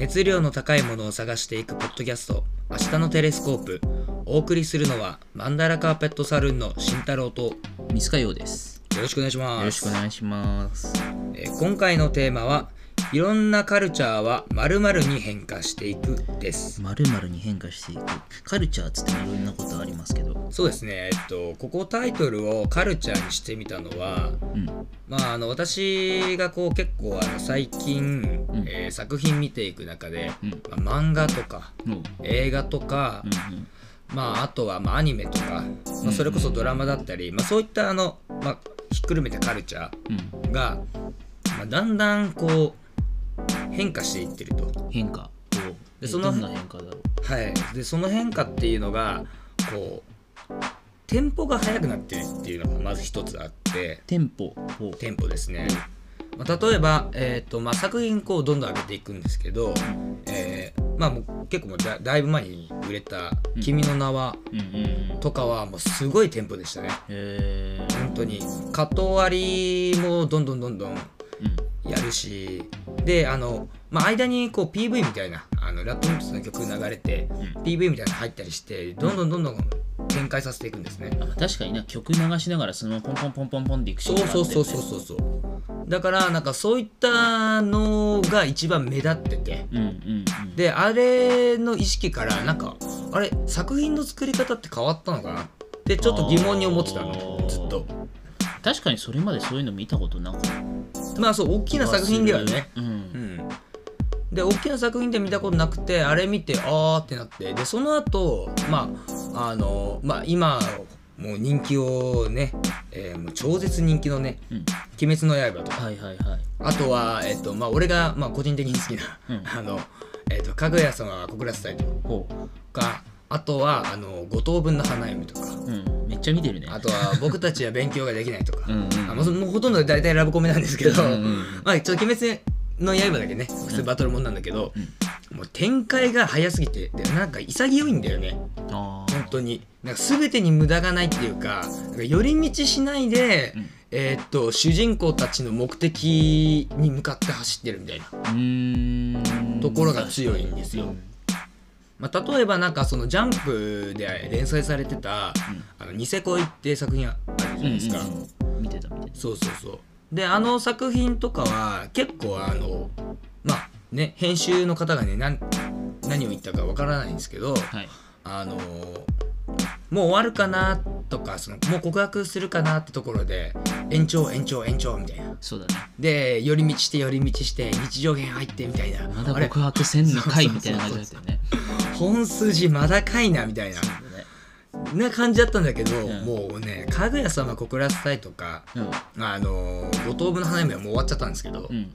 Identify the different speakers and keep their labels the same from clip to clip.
Speaker 1: 熱量の高いものを探していくポッドキャスト「明日のテレスコープ」お送りするのはマンダラカーペットサルーンの慎太郎とよ
Speaker 2: ミスカヨウです。
Speaker 1: ろしくお願いします
Speaker 2: よろしくお願いします。
Speaker 1: えー今回のテーマはいろんなカルチャーは〇〇に変化していくです
Speaker 2: まるまるに変化していく。カルチャーっつってもいろんなことありますけど。
Speaker 1: そうですねえっとここタイトルをカルチャーにしてみたのは
Speaker 2: うん。
Speaker 1: まああの私がこう結構あの最近、
Speaker 2: ん
Speaker 1: えー作品見ていく中で、
Speaker 2: うん
Speaker 1: まあ漫画とか。映画とか、
Speaker 2: うん
Speaker 1: まあ、あとはまあアニメとか、まあ、それこそドラマだったり、まあ、そういったあの、まあ、ひっくるめたカルチャ
Speaker 2: うん。
Speaker 1: ーが、まあ、だんだんこう変化していってると。
Speaker 2: うん。変化。
Speaker 1: で
Speaker 2: で
Speaker 1: その
Speaker 2: どんな変化だろう。
Speaker 1: はい、でその変化っていうのがこうテンポが速くなってるっていうのがまず一つあって
Speaker 2: テンポを。
Speaker 1: テンポですね。まあ、例えば、えーとまあ、作品こうどんどん上げていくんですけど、えーまあ、もう結構もうだだいぶ前に売れた「君の名は」
Speaker 2: うんうんうん。
Speaker 1: とかはもうすごいテンポでしたね。
Speaker 2: えー。
Speaker 1: 本当にカット割りもどんどんどんどん
Speaker 2: うん。
Speaker 1: やるしであの、まあ、間にこう PV みたいなあのラッドミックスの曲流れて、
Speaker 2: うん。
Speaker 1: PV みたいなの入ったりしてどんどんどんどん展開させていくんですね。
Speaker 2: あ確かにな曲流しながらそのポンポンポンポンポンっていくシー
Speaker 1: そう
Speaker 2: ンがあったよね
Speaker 1: そうそうそうそうそう。だからなんかそういったのが一番目立ってて。
Speaker 2: うんうんうん。
Speaker 1: であれの意識からなんかあれ作品の作り方って変わったのかなってちょっと疑問に思ってたのずっと
Speaker 2: 確かにそれまでそういうの見たことなかった。
Speaker 1: まあそう大きな作品ではね。
Speaker 2: うん。
Speaker 1: うん。で大きな作品で見たことなくてあれ見てあーってなって。でその後まああのまあ今もう人気をね、えーもう超絶人気のね
Speaker 2: うん「
Speaker 1: 鬼滅の刃」とか。
Speaker 2: はいはいはい。
Speaker 1: あとはえっ、とまあ俺が、まあ、個人的に好きな、
Speaker 2: うん。
Speaker 1: あのえっ、とかぐや様は告らせたいと
Speaker 2: ほ
Speaker 1: かあとはあの五等分の花嫁とか。
Speaker 2: ううん。めっちゃ見てるね。
Speaker 1: あとは僕たちは勉強ができないとか。
Speaker 2: うんうん
Speaker 1: あももうほとんど大体ラブコメなんですけど、
Speaker 2: うんうん
Speaker 1: まあちょっと鬼滅の刃だけね普通バトルもんなんだけど、もう展開が早すぎてでなんか潔いんだよね。本当に。なんか全てに無駄がないっていうかなんか寄り道しないで、
Speaker 2: うん。
Speaker 1: えーっと主人公たちの目的に向かって走ってるみたいな、ところが強いんですよまあ、例えばなんかそのジャンプで連載されてた「あのニセ恋」って作品あるじゃ
Speaker 2: うん
Speaker 1: ないですか、
Speaker 2: 見てた見てた。
Speaker 1: そうそうそう。であの作品とかは結構あのまあね編集の方がね何何を言ったかわからないんですけど
Speaker 2: はい。
Speaker 1: あのもう終わるかなとかそのもう告白するかなってところで延長延長延長みたいな。
Speaker 2: そうだね。
Speaker 1: で寄り道して寄り道して日常編入ってみたいな。
Speaker 2: まだ告白せんのかいみたいな感じだったよね
Speaker 1: 本筋まだかいなみたいなな感じだったんだけど、
Speaker 2: ん。
Speaker 1: もうね「かぐや様告らせたい」とか
Speaker 2: うん。
Speaker 1: あの五等分の花嫁はもう終わっちゃったんですけど、
Speaker 2: うん。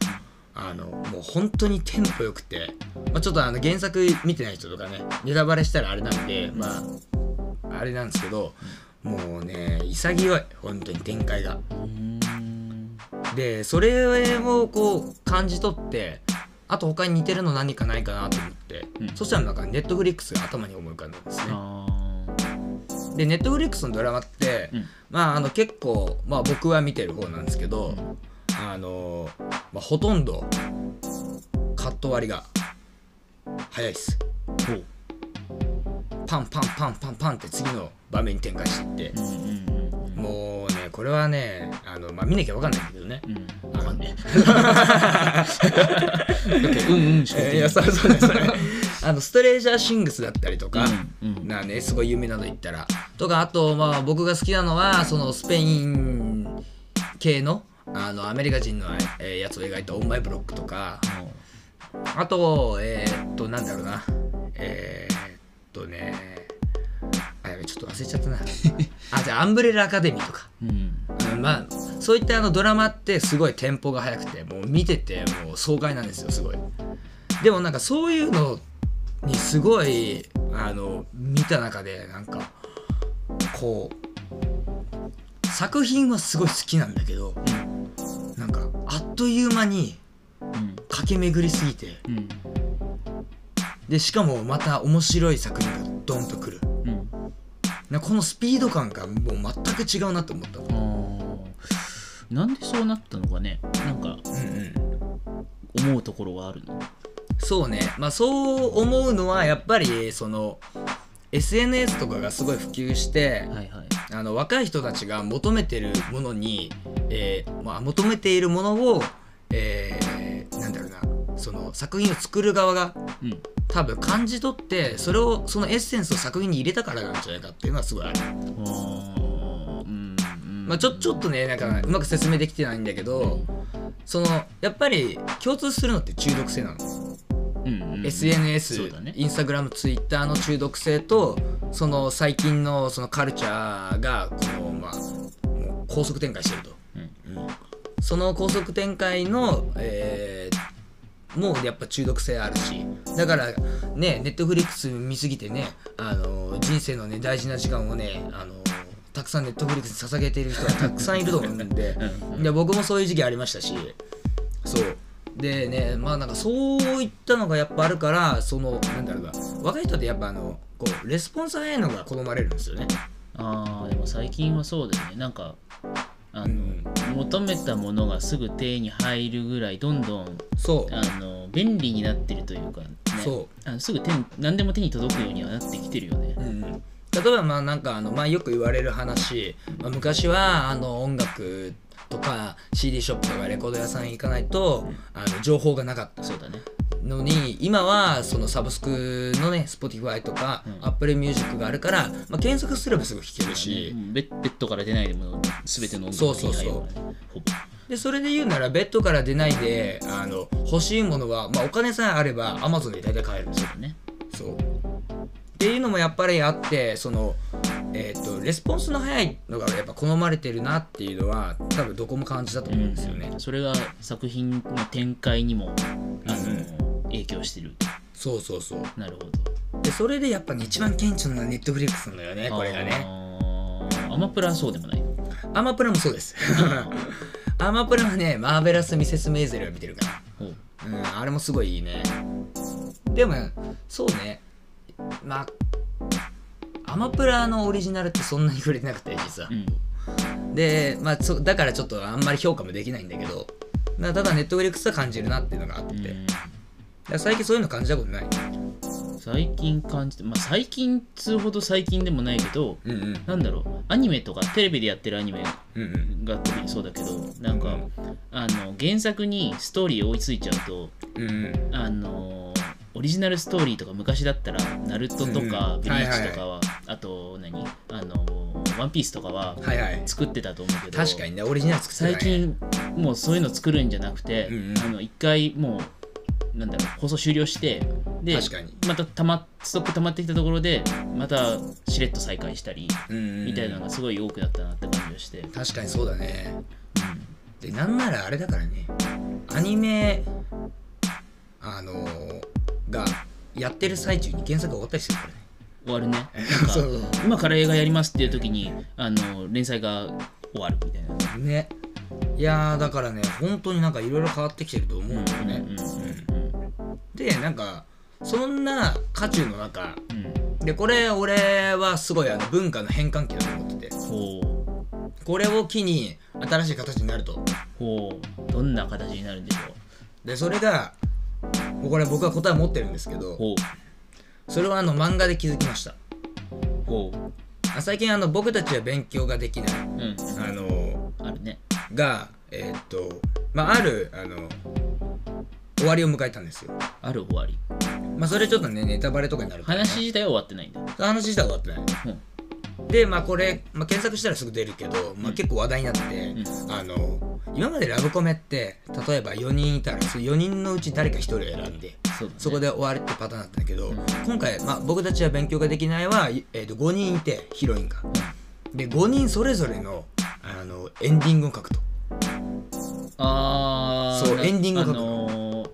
Speaker 1: あのもう本当にテンポよくて、まあ、ちょっとあの原作見てない人とかねネタバレしたらあれなんでまああれなんですけどもうね潔い本当に展開が。でそれをこう感じ取ってあと他に似てるの何かないかなと思って、
Speaker 2: うん。
Speaker 1: そしたらなんかネットフリックスが頭に思い浮かんだんですね。
Speaker 2: あ
Speaker 1: でネットフリックスのドラマって、
Speaker 2: うん。
Speaker 1: まああの結構、まあ、僕は見てる方なんですけど、あのまあ、ほとんどカット割りが早いです。パンパンパンパンパンって次の場面に展開していって。もうねこれはねあの、まあ、見なきゃ分かんないけどね、
Speaker 2: うん、わかんねえ。うんうんしか言ってない。
Speaker 1: やそうそうですね。あのストレージャーシングスだったりとか、
Speaker 2: うんうん。
Speaker 1: なねすごい有名なの言ったら。とかあとまあ僕が好きなのはそのスペイン系のあのアメリカ人の、えーやつを描いた「オンマイブロック」とか。あとえーっとなんだろうな。えーっとねちょっと忘れちゃったな。あじゃあアンブレラアカデミーとか。
Speaker 2: うん。
Speaker 1: うんまあそういったあのドラマってすごいテンポが速くてもう見ててもう爽快なんですよすごい。でもなんかそういうのにすごいあの見た中でなんかこう作品はすごい好きなんだけどなんかあっという間に
Speaker 2: うん。
Speaker 1: 駆け巡りすぎて
Speaker 2: うん。
Speaker 1: でしかもまた面白い作品がドンとくるこのスピード感がもう全く違うなと思った
Speaker 2: なんでそうなったのかね。なんか
Speaker 1: うんうん
Speaker 2: 思うところがあるの？
Speaker 1: そうね。まあそう思うのはやっぱりその SNS とかがすごい普及して、
Speaker 2: はいはい。
Speaker 1: あの若い人たちが求めてるものに、えーまあ、求めているものを、えーなんだろうな。その作品を作る側が
Speaker 2: うん
Speaker 1: 多分感じ取ってそれをそのエッセンスを作品に入れたからなんじゃないかっていうのはすごいある、まあ、ちょちょっとねなんかうまく説明できてないんだけどそのやっぱり共通するのって中毒性なの、
Speaker 2: うんうん。うん
Speaker 1: SNS、
Speaker 2: ね。
Speaker 1: インスタグラムツイッターの中毒性とその最近のそのカルチャーがこの、まあ、もう高速展開してると、
Speaker 2: うん。
Speaker 1: その高速展開の、えーもうやっぱ中毒性あるし。だからねネットフリックス見すぎてねあの人生のね大事な時間をねあのたくさんネットフリックスに捧げている人はたくさんいると思うんで。
Speaker 2: うん。
Speaker 1: いや僕もそういう時期ありましたし。そう。でねまあなんかそういったのがやっぱあるからそのなんだろうな。若い人ってやっぱあのこうレスポンサーへのが好まれるんですよね。
Speaker 2: あーでも最近はそうだよね。なんかあの、
Speaker 1: うん
Speaker 2: 求めたものがすぐ手に入るぐらいどんどん
Speaker 1: そう。
Speaker 2: あの便利になってるというか、ね、
Speaker 1: そう。
Speaker 2: あのすぐ手に何でも手に届くようにはなってきてるよね。
Speaker 1: うん例えばまあなんかあの、まあ、よく言われる話、まあ、昔はあの音楽とか CD ショップとかレコード屋さん行かないとあの情報がなかった。
Speaker 2: そうだね。
Speaker 1: のに今はそのサブスクのね Spotify とか
Speaker 2: うん。
Speaker 1: Apple Music があるから、まあ、検索すればすぐ聴けるし、
Speaker 2: うん。ベッベッドから出ないでも全ての音楽
Speaker 1: そうそうそう。でそれで言うならベッドから出ないであの欲しいものは、まあ、お金さえあれば Amazon で大体買えるんですよ。
Speaker 2: ね。
Speaker 1: そう。っていうのもやっぱりあってその、えー、とレスポンスの早いのがやっぱ好まれてるなっていうのは多分どこも感じたと思うんですよね、
Speaker 2: それが作品の展開にもあの、
Speaker 1: うん。
Speaker 2: 影響してる。
Speaker 1: そうそうそう。
Speaker 2: なるほど。
Speaker 1: でそれでやっぱ、ね、一番顕著なのはネットフリックスなんだよねこれがね。
Speaker 2: アマプラはそうでもない。
Speaker 1: アマプラもそうです。アマプラはねマーベラス・ミセス・メイゼルを見てるから、うん、あれもすごいいいね。でもそうね。まあアマプラのオリジナルってそんなに触れてなくて実は。
Speaker 2: う、ん。
Speaker 1: で、まあ、そだからちょっとあんまり評価もできないんだけどまあただネットフリックスは感じるなっていうのがあって、だから最近そういうの感じたことない。
Speaker 2: 最近感じて、まあ最近つうほど最近でもないけど、
Speaker 1: うんうん。
Speaker 2: なんだろう、アニメとかテレビでやってるアニメ
Speaker 1: うんうん。
Speaker 2: が特にそうだけど、なんか、あの原作にストーリー追いついちゃうと、
Speaker 1: うんうん。
Speaker 2: あのオリジナルストーリーとか昔だったら、ナルトとか
Speaker 1: うん
Speaker 2: ブリーチとかは、あと何あのワンピースとかは
Speaker 1: はいはい。
Speaker 2: 作ってたと思うけど、
Speaker 1: 確かにねオリジナル作ってたね。
Speaker 2: 最近もうそういうの作るんじゃなくて、
Speaker 1: うんうん。
Speaker 2: あの一回もうなんだろう放送終了してで
Speaker 1: 確かに。
Speaker 2: またたまストック溜まってきたところでまたしれっと再開したり
Speaker 1: うんうんうん。
Speaker 2: みたいなのがすごい多くなったなって感じがして、
Speaker 1: 確かにそうだね。でなんならあれだからねアニメあのーがやってる最中に原作が終わったりしてるからね
Speaker 2: 終わるね。今から映画やりますっていう時にあの連載が終わるみたいな。
Speaker 1: ね。いやーだからね本当になんかいろいろ変わってきてると思うんだよね、でなんかそんな渦中の中
Speaker 2: うん。
Speaker 1: でこれ俺はすごいあの文化の変換期だと思ってて。
Speaker 2: ほ
Speaker 1: これを機に新しい形になると。
Speaker 2: うほう。どんな形になるんでしょ
Speaker 1: でそれがこれ僕は答え持ってるんですけどそれはあの漫画で気づきました。
Speaker 2: う。ほ
Speaker 1: あ最近あの僕たちは勉強ができない。う
Speaker 2: うん。
Speaker 1: あの
Speaker 2: あるね。
Speaker 1: がえーっとまああるあの終わりを迎えたんですよ。
Speaker 2: ある終わり。
Speaker 1: まあそれちょっとねネタバレとかになるからね、
Speaker 2: 話自体は終わってないんだ。
Speaker 1: 話自体は終わってない。
Speaker 2: うん。
Speaker 1: でまあこれ、まあ、検索したらすぐ出るけど、まあ、結構話題になって、あの今までラブコメって例えば4人いたらその4人のうち誰か1人を選んで
Speaker 2: そね。
Speaker 1: そこで終わるってパターンだったんだけど、
Speaker 2: うん
Speaker 1: 今回、まあ、僕たちは勉強ができないは、えー、と5人いてヒロインが。で5人それぞれのあのエンディングを書くと。
Speaker 2: あーな
Speaker 1: そうエンディングを
Speaker 2: あ
Speaker 1: 書く
Speaker 2: の。ー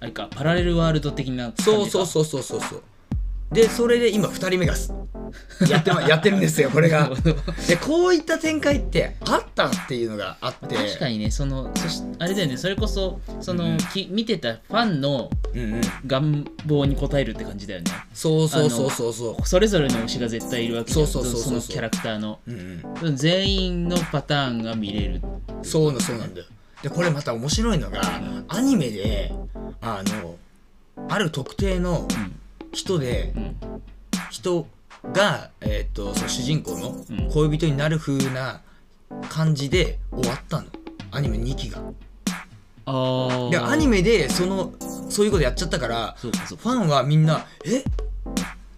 Speaker 2: あれかパラレルワールド的な
Speaker 1: そうそうそうそうそうそう。でそれで今2人目がすやって,、ま、やってるんですよこれが。でこういった展開ってあったっていうのがあって。
Speaker 2: 確かにねそのそしあれだよねそれこそその、
Speaker 1: うん。
Speaker 2: き見てたファンの願望に応えるって感じだよね。
Speaker 1: そうそうそうそうそう。
Speaker 2: それぞれの推しが絶対いるわけ
Speaker 1: そうそうそう
Speaker 2: のキャラクターの。
Speaker 1: うんうん。
Speaker 2: 全員のパターンが見れる
Speaker 1: そうなそうなんだよでこれまた面白いのがアニメであのある特定の人で、
Speaker 2: うん。
Speaker 1: 人が、えー、とその主人公の
Speaker 2: うん。
Speaker 1: 恋人になる風な感じで終わったの。アニメ2期が。
Speaker 2: ああ
Speaker 1: でアニメでそのそういうことやっちゃったからファンはみんな「え？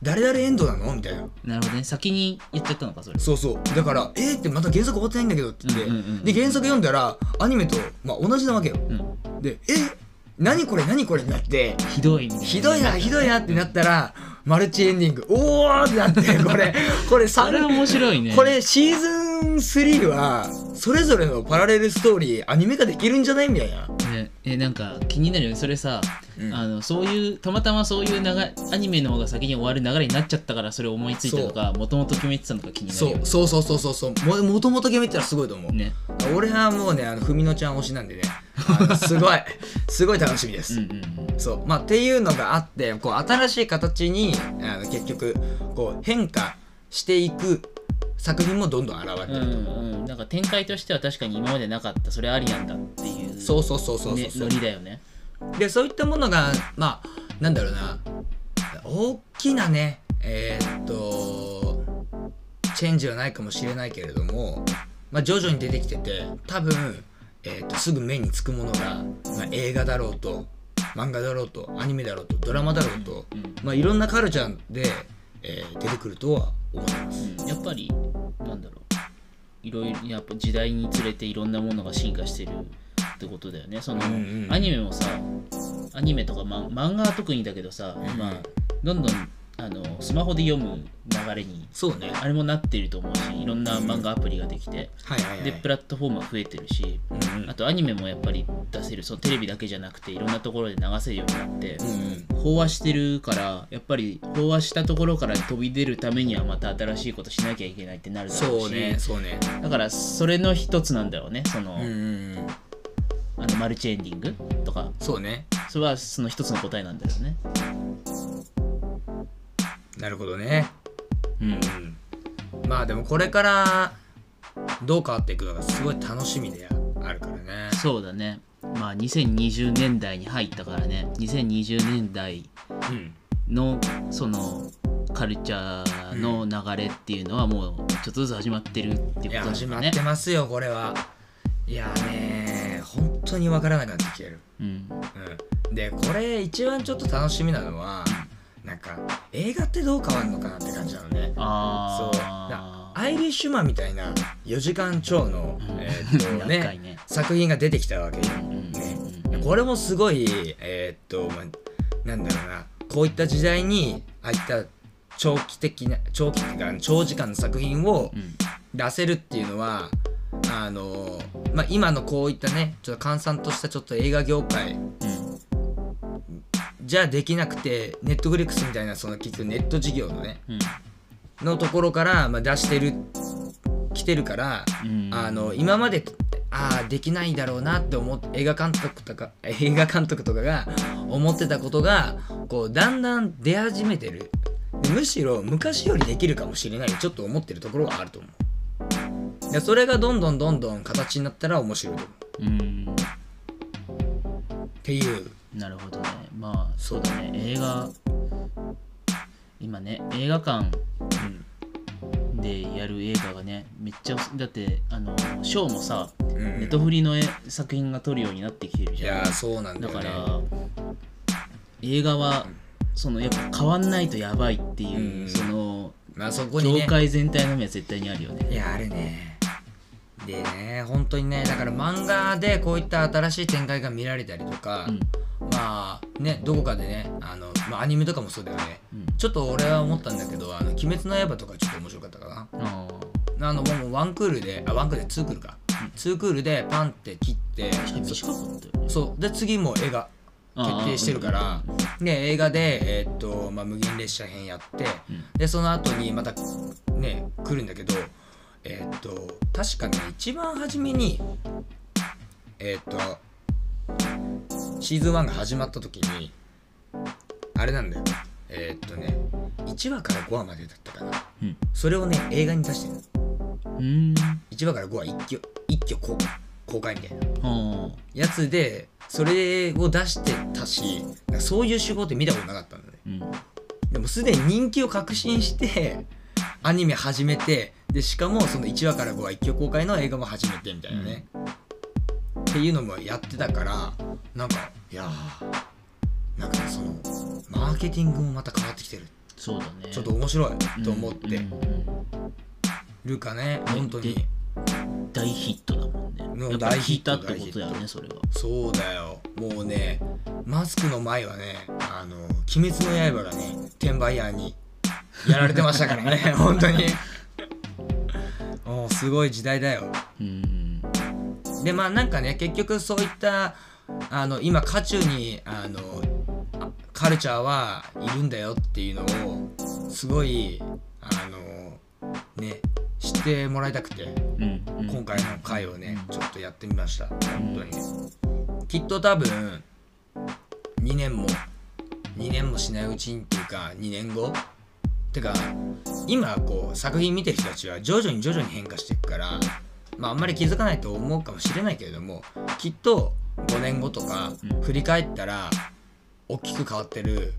Speaker 1: 誰々エンドなの?」みたいな。
Speaker 2: なるほどね。先に言っちゃったのかそれ。
Speaker 1: そうそう。だから「えー、ってまた原作終わってないんだけど」って言って、
Speaker 2: うんうんうんうん。
Speaker 1: で原作読んだらアニメと、まあ、同じなわけよ。
Speaker 2: うん。
Speaker 1: で「え？何これ？何これ?」ってなって。
Speaker 2: ひどいみたいな。
Speaker 1: ひどいなひどいなってなったらマルチエンディング。おーってなってこれこれ
Speaker 2: それは面白いね。
Speaker 1: これシーズン3はそれぞれのパラレルストーリーアニメ化できるんじゃないみたいな。
Speaker 2: ね、えなんか気になるよね。それさ、
Speaker 1: うん。
Speaker 2: あのそういうたまたまそういうアニメの方が先に終わる流れになっちゃったからそれを思いついたのかもともと決めてたのか気になる
Speaker 1: そ
Speaker 2: よね。
Speaker 1: う。そうそうそうそうそう。ももともと決めてたらすごいと思う、
Speaker 2: ね。
Speaker 1: 俺はもうねあのふみのちゃん推しなんでね。あの すごい。すごい楽しみです、
Speaker 2: うんうんうん。
Speaker 1: そう。まあっていうのがあってこう新しい形にあの結局こう変化していく作品もどんどん現れてると、
Speaker 2: うんうん、なんか展開としては確かに今までなかったそれありなんだっていう。
Speaker 1: そうそうそうそうそう
Speaker 2: ね、ノリだよね。
Speaker 1: でそういったものがまあなんだろうな。大きなねえーっとチェンジはないかもしれないけれども、まあ、徐々に出てきてて多分、えーっとすぐ目につくものが、まあ、映画だろうと漫画だろうとアニメだろうとドラマだろうと、
Speaker 2: うん。
Speaker 1: まあ、いろんなカルチャーで、えー出てくるとは思います。
Speaker 2: うん、やっぱりなんだろう。いろいろやっぱ時代につれていろんなものが進化してるってことだよね。その、
Speaker 1: うんうん
Speaker 2: アニメもさアニメとか、ま、漫画は特にだけどさ、
Speaker 1: ん。
Speaker 2: まあどんどんあのスマホで読む流れに
Speaker 1: そうね。
Speaker 2: あれもなってると思うしいろんな漫画アプリができて、
Speaker 1: はいはいはい。
Speaker 2: でプラットフォームは増えてるし、
Speaker 1: うんうん。
Speaker 2: あとアニメもやっぱり出せるそのテレビだけじゃなくていろんなところで流せるようになって、
Speaker 1: うんうん。
Speaker 2: 飽和してるからやっぱり飽和したところから飛び出るためにはまた新しいことしなきゃいけないってなるだろうし。
Speaker 1: そうねそうね。
Speaker 2: だからそれの一つなんだろうねその,、
Speaker 1: うんうんうん。
Speaker 2: あのマルチエンディングとか。
Speaker 1: そうね。
Speaker 2: それはその一つの答えなんだよね
Speaker 1: なるほどね。
Speaker 2: うん。
Speaker 1: まあでもこれからどう変わっていくのがすごい楽しみであるからね。
Speaker 2: そうだね。まあ2020年代に入ったからね。2020年代
Speaker 1: うん。
Speaker 2: のそのカルチャーの流れっていうのはもうちょっとずつ始まってるって
Speaker 1: いや
Speaker 2: いうことだね。
Speaker 1: 始まってますよこれは。いやね本当にわからなくなってきてる、
Speaker 2: うん。
Speaker 1: うん、でこれ一番ちょっと楽しみなのはなんか映画ってどう変わるのかなって感じなのね。
Speaker 2: あ
Speaker 1: そう。アイリッシュマンみたいな4時間超の、えーっと
Speaker 2: 長
Speaker 1: ね
Speaker 2: いね。
Speaker 1: 作品が出てきたわけよ、
Speaker 2: うん
Speaker 1: ね
Speaker 2: うん
Speaker 1: これもすごいえーっと、まあ、なんだろうな。こういった時代にああいった長期的な長期っていうか長時間の作品を
Speaker 2: うん。
Speaker 1: 出せるっていうのはあのまあ、今のこういったねちょっと閑散としたちょっと映画業界
Speaker 2: うん
Speaker 1: じゃできなくてネットフリックスみたいなその結局ネット事業のね
Speaker 2: うん。
Speaker 1: のところから、まあ、出してる来てるから、
Speaker 2: うん。
Speaker 1: あの今までああできないだろうなって思って映画監督とか映画監督とかが思ってたことがこうだんだん出始めてる。でむしろ昔よりできるかもしれないちょっと思ってるところがあると思う。でそれがどんどんどんどん形になったら面白いと思う。
Speaker 2: うん。
Speaker 1: っていう
Speaker 2: なるほどね。まあそうだね。映画今ね映画館でやる映画がねめっちゃだってあのショーもさ
Speaker 1: うん、うん。
Speaker 2: ネトフリの絵作品が撮るようになってきてる
Speaker 1: い
Speaker 2: じゃん。
Speaker 1: やーそうなんだよね。
Speaker 2: だから映画はそのやっぱ変わんないとやばいっていう、
Speaker 1: うん
Speaker 2: その
Speaker 1: まあそこにね。
Speaker 2: 業界全体の目は絶対にあるよね。
Speaker 1: いやあるね。でね本当にねだから漫画でこういった新しい展開が見られたりとか、
Speaker 2: うん
Speaker 1: まあねどこかでねあの、まあ、アニメとかもそうだよね。
Speaker 2: うん。
Speaker 1: ちょっと俺は思ったんだけど「あの鬼滅の刃」とかちょっと面白かったかな。
Speaker 2: あ
Speaker 1: あのもうワンクールであワンクールでツークールか、ツークールでパンって切ってそう。で次も映画決定してるからで映画で、えーっとまあ、無限列車編やって、
Speaker 2: うん。
Speaker 1: でその後にまたね来るんだけどえーっと確かね一番初めにえーっとシーズン1が始まった時にあれなんだよえーっとね1話から5話までだったかな。
Speaker 2: うん。
Speaker 1: それをね映画に出してる
Speaker 2: うん。
Speaker 1: 1話から5話一挙一挙公公開みたいな。
Speaker 2: あ
Speaker 1: やつでそれを出してたしそういう手法って見たことなかったんだね。
Speaker 2: うん。
Speaker 1: でもすでに人気を確信してアニメ始めてでしかもその1話から5話一挙公開の映画も始めてみたいなね、っていうのもやってたからなんかいやーなんかそのマーケティングもまた変わってきてる。
Speaker 2: そうだね。
Speaker 1: ちょっと面白いと思って。るかね、
Speaker 2: うん
Speaker 1: 本当に。
Speaker 2: で大ヒットだもんね。
Speaker 1: うん
Speaker 2: やっぱり
Speaker 1: 大ヒット
Speaker 2: ってことだよねそれは。
Speaker 1: そうだよ。もうねマスクの前はね「あの鬼滅の刃」がね転売ヤーにやられてましたからね 本当に。もうすごい時代だよ。
Speaker 2: うん。
Speaker 1: でまあなんかね結局そういったあの今渦中にあのあカルチャーはいるんだよっていうのをすごいあのね知ってもらいたくて
Speaker 2: うんうん。
Speaker 1: 今回の回をねちょっとやってみました。本当にきっと多分2年も2年もしないうちにっていうか2年後？てか今こう作品見てる人たちは徐々に徐々に変化していくからまああんまり気づかないと思うかもしれないけれどもきっと5年後とか
Speaker 2: うん。
Speaker 1: 振り返ったら大きく変わってる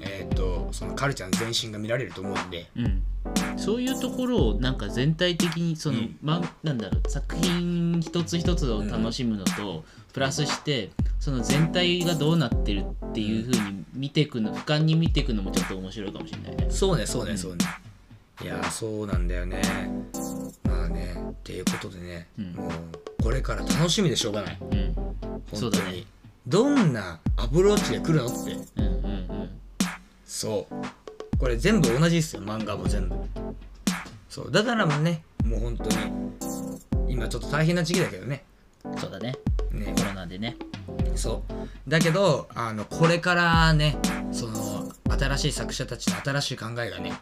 Speaker 1: えっ、とそのカルチャーの前進が見られると思うんで。
Speaker 2: うん、そういうところをなんか全体的にその、
Speaker 1: うん。
Speaker 2: まなんだろう作品一つ一つを楽しむのと、プラスしてその全体がどうなってるっていうふうに見ていくの俯瞰に見ていくのもちょっと面白いかもしれないね。
Speaker 1: そうねそうね
Speaker 2: うん
Speaker 1: そうね、いやーそうなんだよね。まあねっていうことでね、
Speaker 2: うん。
Speaker 1: もうこれから楽しみでしょうがない。
Speaker 2: うん、そ
Speaker 1: 本当に、
Speaker 2: ね。
Speaker 1: どんなアプローチで来るのって。
Speaker 2: うんうんうん。
Speaker 1: そう。これ全部同じですよ漫画も全部。そう。だからもねもう本当に今ちょっと大変な時期だけどね
Speaker 2: そうだね。
Speaker 1: ね。
Speaker 2: コロナでね。
Speaker 1: そう。だけどあのこれからねその新しい作者たちの新しい考えがね、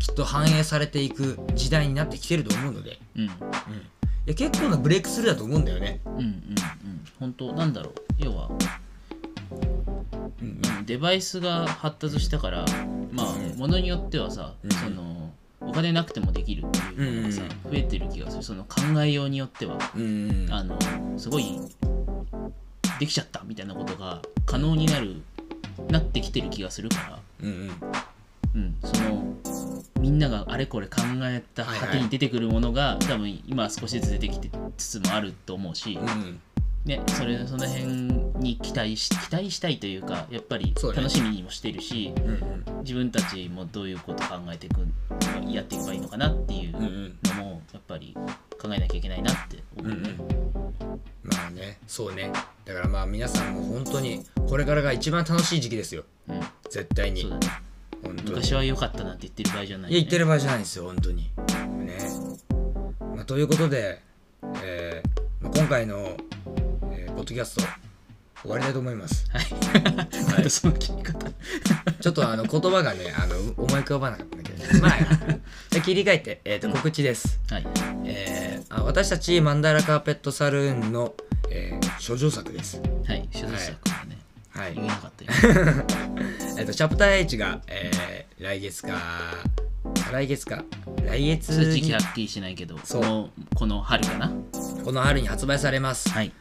Speaker 1: きっと反映されていく時代になってきてると思うので、
Speaker 2: うん。
Speaker 1: うん、いや結構なブレイクスルーだと思うんだよね、
Speaker 2: うんうんうん。本当なんだろう。要は、
Speaker 1: うん。
Speaker 2: うん、デバイスが発達したからまあ
Speaker 1: うん。
Speaker 2: ものによってはさ、
Speaker 1: うん。
Speaker 2: そのお金なくてもできるっていうのがさ、
Speaker 1: うん
Speaker 2: 増えてる気がする。その考えようによっては。
Speaker 1: うん
Speaker 2: あのすごいできちゃったみたいなことが可能になるなってきてる気がするから、
Speaker 1: うんうん。
Speaker 2: うん、そのみんながあれこれ考えた
Speaker 1: はいはい。
Speaker 2: 果てに出てくるものが、多分今少しずつ出てきてつつもあると思うし、
Speaker 1: うん
Speaker 2: ね、それその辺に期待し期待したいというかやっぱり楽しみにもしてるし、
Speaker 1: うんうん。
Speaker 2: 自分たちもどういうこと考えていくやっていけばいいのかなっていうのもやっぱり考えなきゃいけないなって思う、
Speaker 1: うんうん。まあねそうね。だからまあ皆さんも本当にこれからが一番楽しい時期ですよ。
Speaker 2: うん。
Speaker 1: 絶対に。
Speaker 2: ね。昔は良かったなんて言ってる場合じゃない、
Speaker 1: いや言ってる場合じゃないんですよ本当に。ね、まあ、ということで、えーまあ、今回の、えーポッドキャスト終わりたいと思います。
Speaker 2: はい、なんでその切り方。
Speaker 1: ちょっとあの言葉がねあの思い浮かばなかったんだけど。まあじゃあ切り替えて、えー、と告知です、
Speaker 2: はい。
Speaker 1: えーあ私たちマンダラカーペットサルーンの、えー、諸女作です。
Speaker 2: はい所属作がね、
Speaker 1: はい。
Speaker 2: 言えなかったよ。
Speaker 1: えっと、チャプター H が、えー来月か、来月か、来月に
Speaker 2: 数値はっきりしないけど
Speaker 1: そう。
Speaker 2: このこの春かな。
Speaker 1: この春に発売されます。
Speaker 2: はい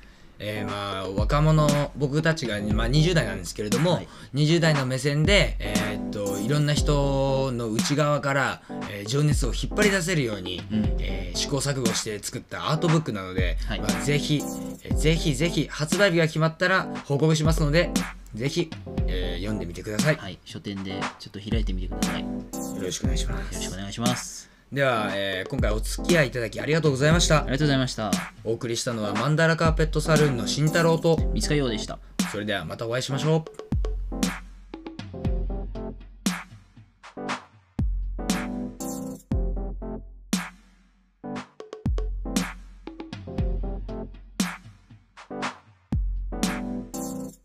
Speaker 1: えーまあ、若者、僕たちが、まあ、20代なんですけれども、
Speaker 2: はい。
Speaker 1: 20代の目線で、えーっと、いろんな人の内側から、えー情熱を引っ張り出せるように、
Speaker 2: うん。
Speaker 1: えー試行錯誤して作ったアートブックなので、
Speaker 2: はい。
Speaker 1: まあ、ぜひ、えーぜひぜひ発売日が決まったら報告しますので、ぜひ、えー読んでみてください。
Speaker 2: はい。書店でちょっと開いてみてください。よ
Speaker 1: よろしくお願いします。
Speaker 2: ろしくお願いします
Speaker 1: では、えー今回お付き合いいただきありがとうございました。
Speaker 2: ありがとうございました。
Speaker 1: お送りしたのはマンダラカーペットサルーンの慎太郎と。
Speaker 2: 三塚洋でした。
Speaker 1: それではまたお会いしましょう